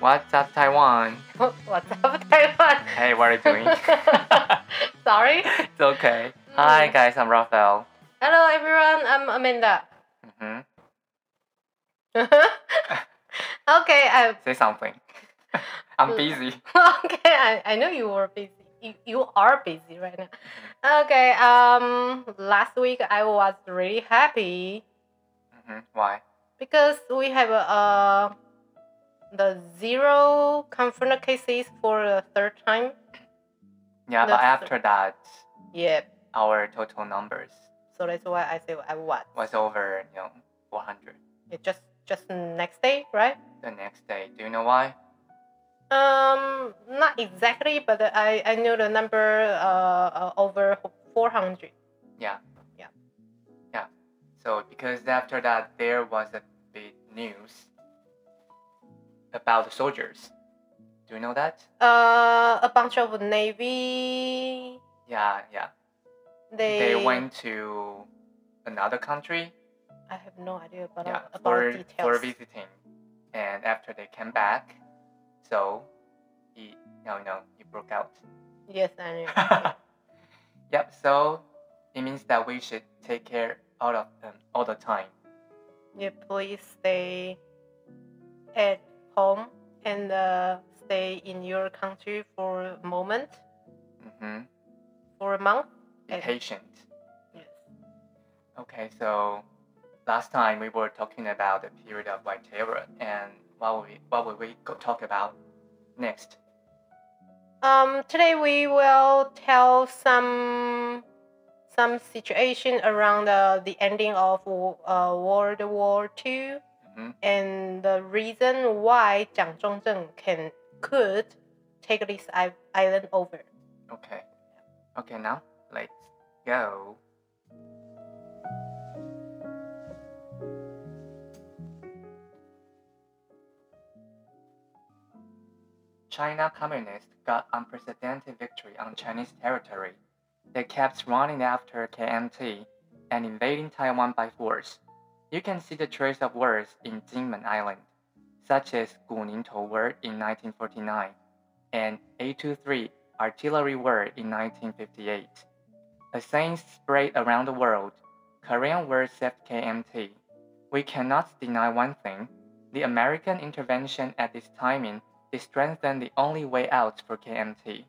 What's up, Taiwan? What's up, Taiwan? Hey, what are you doing? Sorry. it's okay. Hi, Mm. guys. I'm Raphael. Hello, everyone. I'm Amanda. hmm okay, I Say something. I'm busy. okay. I, I know you were busy. You, you are busy right now. Okay. Um, last week I was really happy hmm Why? because we have uh the zero confirmed cases for the third time. Yeah, but That's- after that, Yep. our total numbers So that's why I say I what? was over, you know, 400 It just just next day, right? the next day. Do you know why? Um, not exactly, but I I knew the number uh, uh over four hundred. Yeah. Yeah. Yeah. So because after that, there was a big news about the soldiers. Do you know that? Uh, a bunch of navy. Yeah, yeah. They They went to another country. I have no idea about yeah, about for details. for visiting, and after they came back, so he, no know, he broke out. Yes, I know. yep. So it means that we should take care all of them all the time. yeah, please stay at home and uh, stay in your country for a moment, hmm for a month. Be And- patient. Yes. Okay. So last time we were talking about the period of white terror, and what will we what will we go talk about next? Um, today we will tell some some situation around the, the ending of uh, World War II hmm and the reason why Jiang Zhongzheng can could take this island over. Okay. Okay. Now let's go. China communists got unprecedented victory on Chinese territory. They kept running after KMT and invading Taiwan by force. You can see the trace of wars in Jinmen Island, such as Guningtou War in 1949 and 823 Artillery War in 1958. A saying spread around the world Korean War saved KMT. We cannot deny one thing the American intervention at this timing did strengthen the only way out for KMT,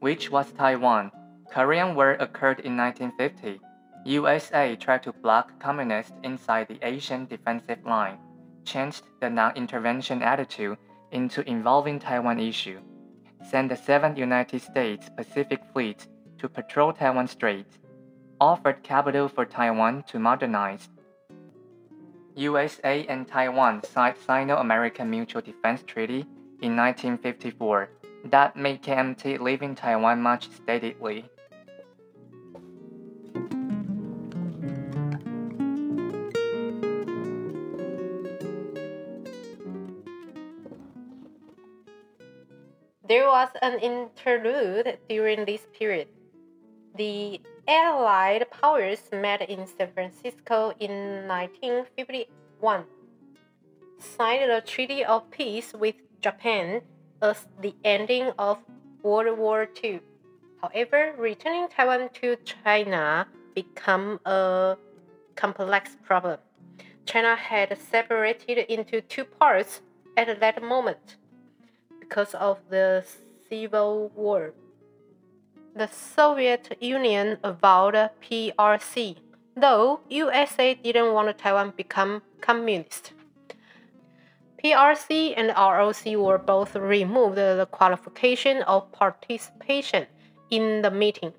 which was Taiwan. Korean War occurred in 1950. USA tried to block communists inside the Asian defensive line, changed the non-intervention attitude into involving Taiwan issue, sent the 7th United States Pacific Fleet to patrol Taiwan Strait, offered capital for Taiwan to modernize. USA and Taiwan signed Sino-American Mutual Defense Treaty in 1954 that made KMT leaving Taiwan much steadily. Was an interlude during this period. The Allied powers met in San Francisco in 1951, signed a treaty of peace with Japan as the ending of World War II. However, returning Taiwan to China became a complex problem. China had separated into two parts at that moment because of the Civil War. The Soviet Union avowed PRC, though USA didn't want Taiwan become communist. PRC and ROC were both removed the qualification of participation in the meeting.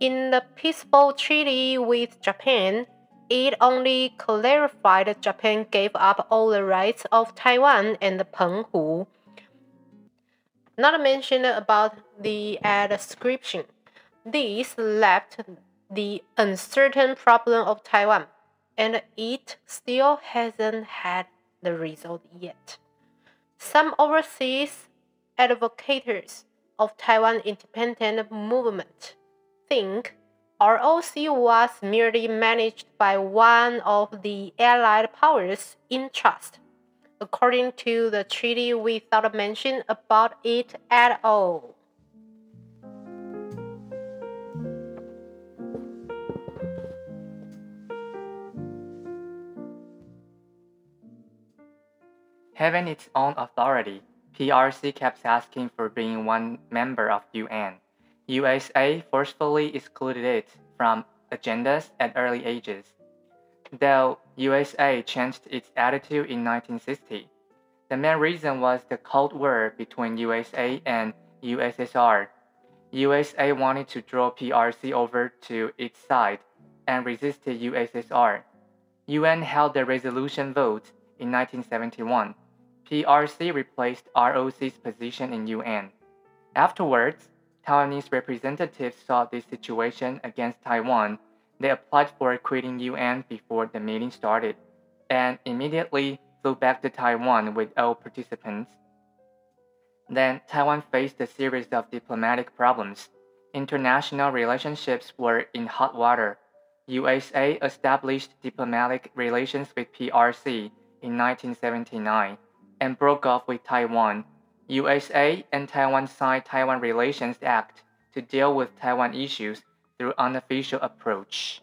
In the peaceful treaty with Japan, it only clarified that Japan gave up all the rights of Taiwan and Penghu not mentioned about the adscription. This left the uncertain problem of Taiwan, and it still hasn't had the result yet. Some overseas advocates of Taiwan independent movement think ROC was merely managed by one of the Allied powers in trust. According to the treaty without mention about it at all. Having its own authority, PRC kept asking for being one member of UN. USA forcefully excluded it from agendas at early ages. Though USA changed its attitude in 1960, the main reason was the Cold War between USA and USSR. USA wanted to draw PRC over to its side and resisted USSR. UN held the resolution vote in 1971 PRC replaced ROC's position in UN. Afterwards, Taiwanese representatives saw this situation against Taiwan. They applied for quitting UN before the meeting started and immediately flew back to Taiwan with all participants. Then Taiwan faced a series of diplomatic problems. International relationships were in hot water. USA established diplomatic relations with PRC in 1979 and broke off with Taiwan. USA and Taiwan signed Taiwan Relations Act to deal with Taiwan issues through unofficial approach.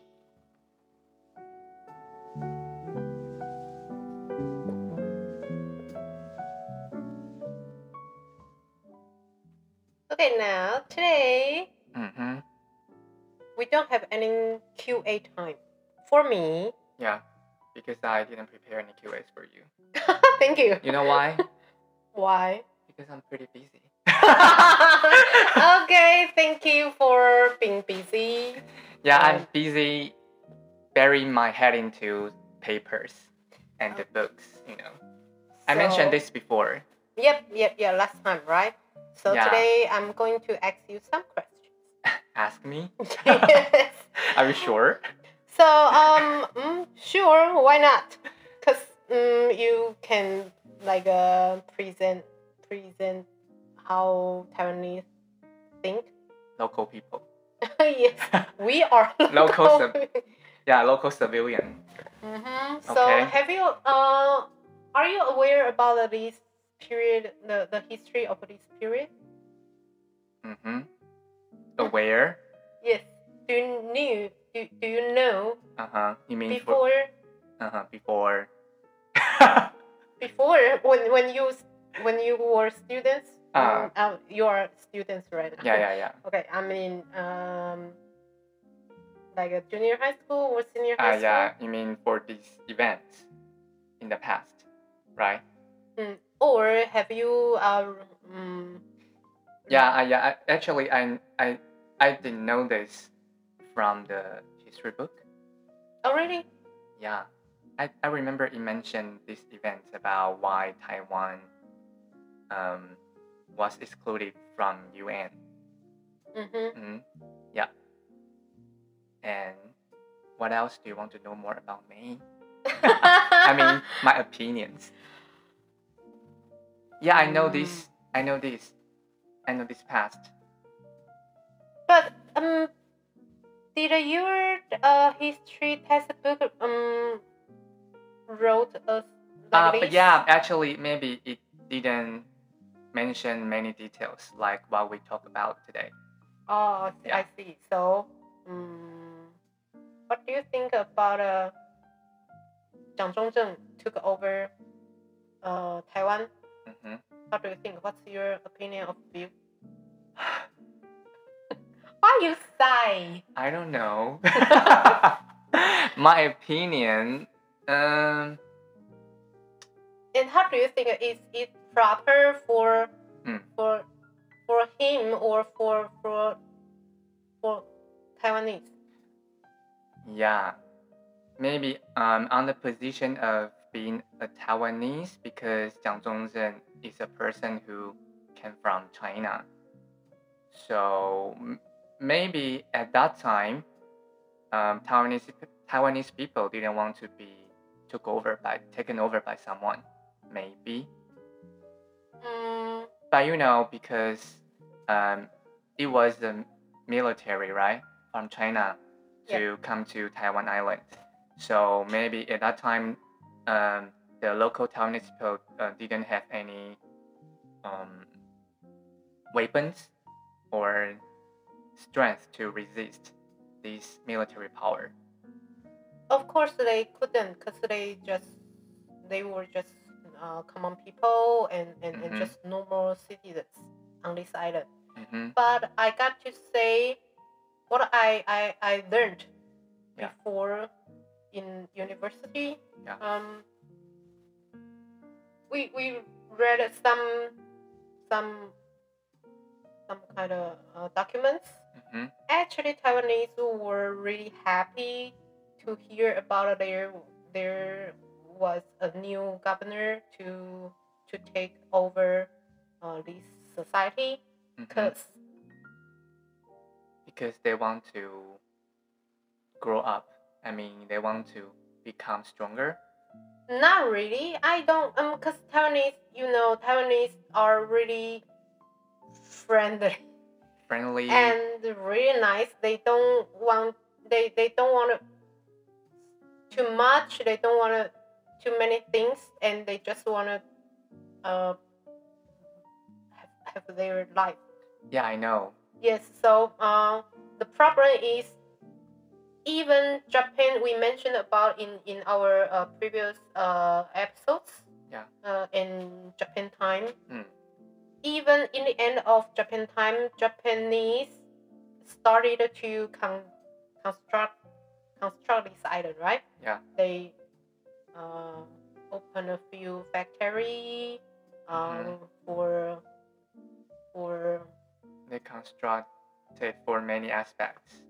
Okay, now today Mm-hmm. we don't have any QA time. For me, Yeah, because I didn't prepare any QAs for you. thank you. You know why? Why? because I'm pretty busy. okay, thank you for being busy. Yeah, I'm Um, busy burying my head into papers and the books, you know. I mentioned this before. Yep, yep, yeah, last time, right? So Yeah. today I'm going to ask you some questions. Ask me. yes. Are you sure? So, um, mm, sure, why not? Cause um, you can like uh, present present how Taiwanese think. Local people. yes, we are Local local. Yeah, local civilian. hmm So, Okay. have you uh, are you aware about this period, the the history of this period? Mm-hmm. Aware? Yes. Do you knew? Do, do you know Uh-huh. You mean for before uh-huh before before when when you when you were students? Ah. um, uh, you are students right now. Yeah, yeah, yeah. Okay, I mean, um, like a junior high school or senior Uh, high school. yeah, you mean for these events in the past, right? Mm. Or have you uh, um, Yeah, I, yeah. I, actually, I, I, I didn't know this from the history book. already? Yeah, I, I remember it mentioned this event about why Taiwan um, was excluded from UN. Mm-hmm. hmm Yeah. And what else do you want to know more about me? I mean, my opinions. Yeah, I know this. I know this. I know this past. but um, did your uh history textbook um wrote us Uh, like but yeah, actually, maybe it didn't mention many details like what we talk about today. Oh, I see- Yeah. I see. So, um, what do you think about uh, Jiang Zhongzheng took over uh, Taiwan? hmm How do you think? What's your opinion of view? Why you sigh? I don't know. My opinion. Um. And how do you think is it proper for Hmm. for for him or for for for Taiwanese? Yeah, maybe I'm on the position of being a Taiwanese because Jiang Zhongzheng is a person who came from China. So maybe at that time, um, Taiwanese Taiwanese people didn't want to be took over by taken over by someone. Maybe, Mm, but you know because um, it was the military right from China to come to Taiwan Island. So maybe at that time, um, the local Taiwanese people uh, didn't have any um, weapons or strength to resist this military power. Of course, they couldn't because they just they were just uh, common people and, and, and Mhm. just normal citizens on this island. hmm But I got to say what I I, I learned Yeah. before in university. Yeah. Um, we we read some some some kind of uh, documents hmm actually Taiwanese were really happy to hear about their there was a new governor to to take over uh, this society hmm because Because they want to grow up. I mean, they want to become stronger. not really I don't um because Taiwanese you know Taiwanese are really friendly Friendly. and really nice they don't want they they don't want to too much they don't want to too many things and they just want to uh have, have their life yeah, I know. yes so uh the problem is even japan we mentioned about in in our uh, previous uh episodes Yeah. uh, in japan time Mm. even in the end of japan time japanese started to con- construct construct this island right Yeah. they uh, open a few factory um, for for They constructed for many aspects.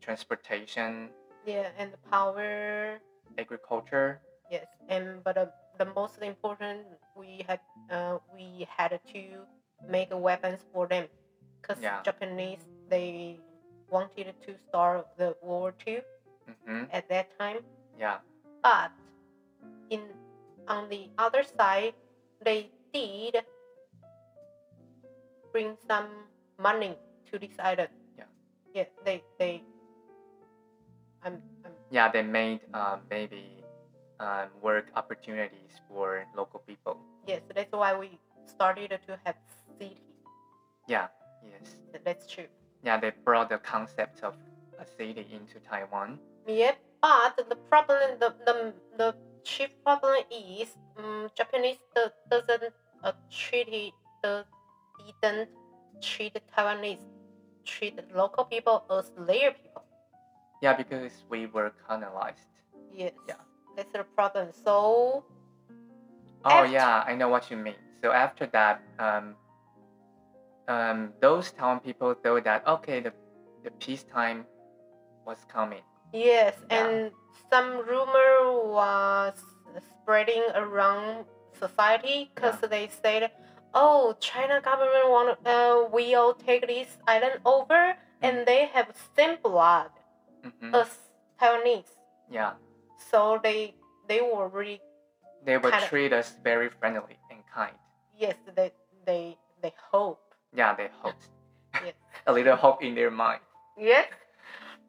Transportation, yeah and the power. Agriculture. yes and but uh, the most important we had uh, we had to make weapons for them. Because Yeah. japanese they wanted to start the world war ii hmm at that time. Yeah. but in on the other side they did bring some money to this island Yeah. yeah they they i'm, I'm Yeah, they made uh, maybe um, work opportunities for local people. yes that's why we started to have city Yeah. Yes. that's true Yeah, they brought the concept of a city into Taiwan. yeah but the problem the the, the chief problem is um, japanese do- doesn't uh, treat it the didn't treat taiwanese treat local people as their people Yeah, because we were colonized. Yes. Yeah. That's the problem. So Oh After- yeah, I know what you mean. So after that, um, um, those town people thought that okay, the the peacetime was coming. Yes, Yeah. and some rumor was spreading around society because they said, "Oh, China government want uh, will take this island over, and they have same blood hmm as Taiwanese." Yeah, So they they were really they Kinda- treat us very friendly and kind. yes they they they hope Yeah, they hope. Yes. a little hope in their mind. Yes.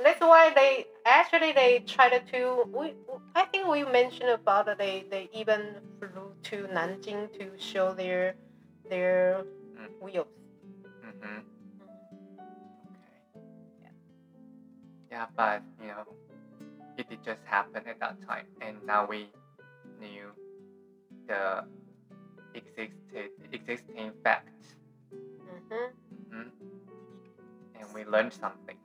That's why they actually they tried to we I think we mentioned about it, they they even flew to Nanjing to show their their Mm. wheels. hmm Okay. Yeah, but you know, it did just happen at that time, and now we knew the existed existing fact. facts, hmm hmm and we learned something.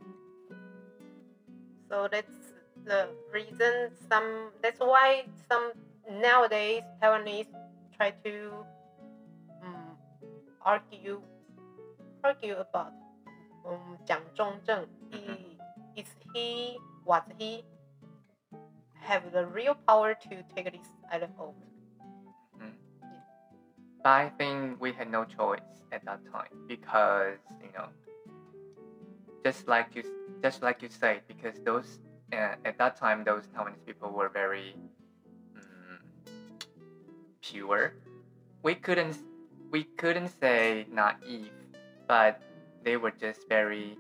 So that's the reason some that's why some nowadays Taiwanese try to um, argue argue about um, Jiang Zhongzheng. He, is he was he have the real power to take this island over? But I think we had no choice at that time because you know, just like you just like you said, because those uh, at that time those Taiwanese people were very mm, pure. We couldn't we couldn't say naive, but they were just very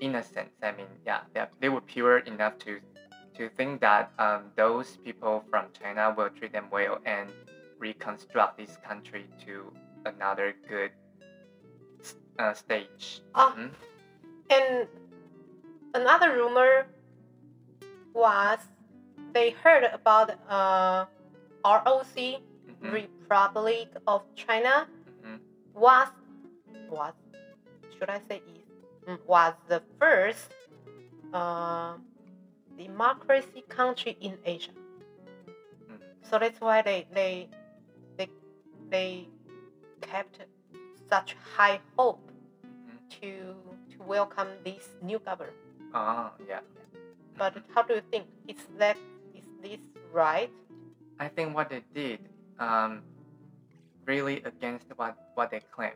innocent. I mean, yeah, they, they were pure enough to to think that um, those people from China will treat them well and reconstruct this country to another good uh, stage. Oh, Mhm. And another rumor was they heard about uh, ROC, Mhm. Republic of China, Mhm. was was should I say is mm, was the first uh, democracy country in Asia. Mm. So that's why they they they they kept such high hope Mhm. to to welcome this new government. Oh, yeah. But Mhm. how do you think? Is that is this right? I think what they did um, really against what, what they claim.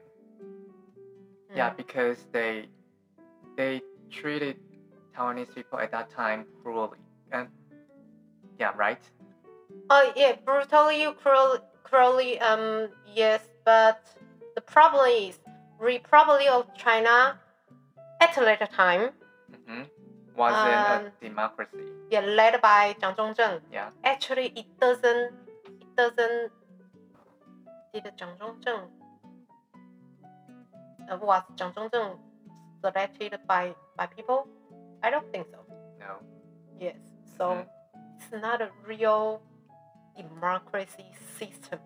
Yeah, Mm. because they they treated Taiwanese people at that time cruelly. And yeah, right? Oh yeah, brutally, cruel, cruelly. Um, yes, but the problem is Republic of China at a later time, hmm Wasn't a Um, democracy. yeah, led by Jiang Zhongzheng. Yeah. Actually, it doesn't. It doesn't. Did Jiang Zhongzheng? Uh, was Jiang Zhongzheng selected by by people? I don't think so. No. Yes. So Mhm. it's not a real democracy system.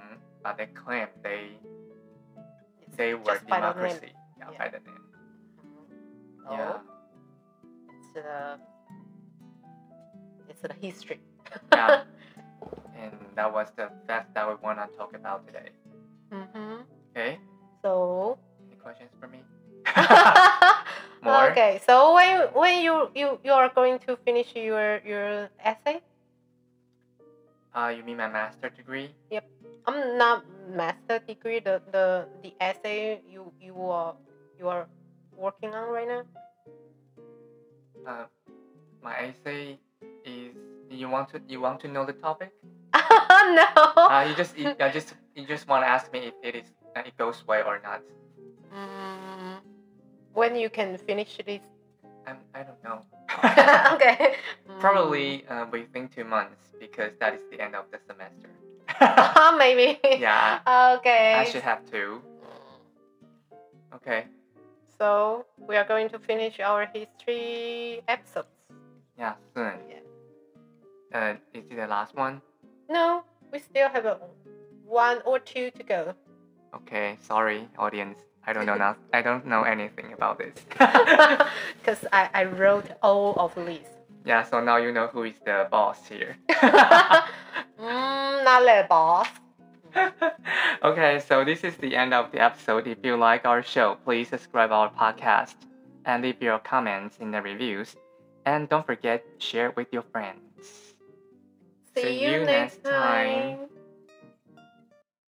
hmm But they claim they they were just by the name. democracy. Yeah, Yeah. by the name. Mhm. Yeah. Oh, it's a it's the history. Yeah. And that was the fact that we want to talk about today. hmm Okay? So. Any questions for me? More? Okay, so when when you you you are going to finish your your essay? Uh, you mean my master degree? Yep. I'm not master degree. The the the essay you you are you are working on right now. Uh, my essay is. You want to you want to know the topic? no. Uh, you just you, I just you just want to ask me if it is uh, it goes well or not. Mm, when you can finish this? I'm, I don't know. okay. Mm. Probably uh, within two months because that is the end of the semester. Mm. Maybe. yeah, Okay. I should have two. Okay. So we are going to finish our history episodes. Yeah, soon. Yeah. Uh, is it the last one? No, we still have a one or two to go. Okay, sorry, audience. I don't know now. I don't know anything about this. Because I, I wrote all of these. yeah, so now you know who is the boss here. mm, not let boss. okay, so this is the end of the episode. If you like our show, please subscribe our podcast and leave your comments in the reviews. And don't forget, to share with your friends. See, you next time.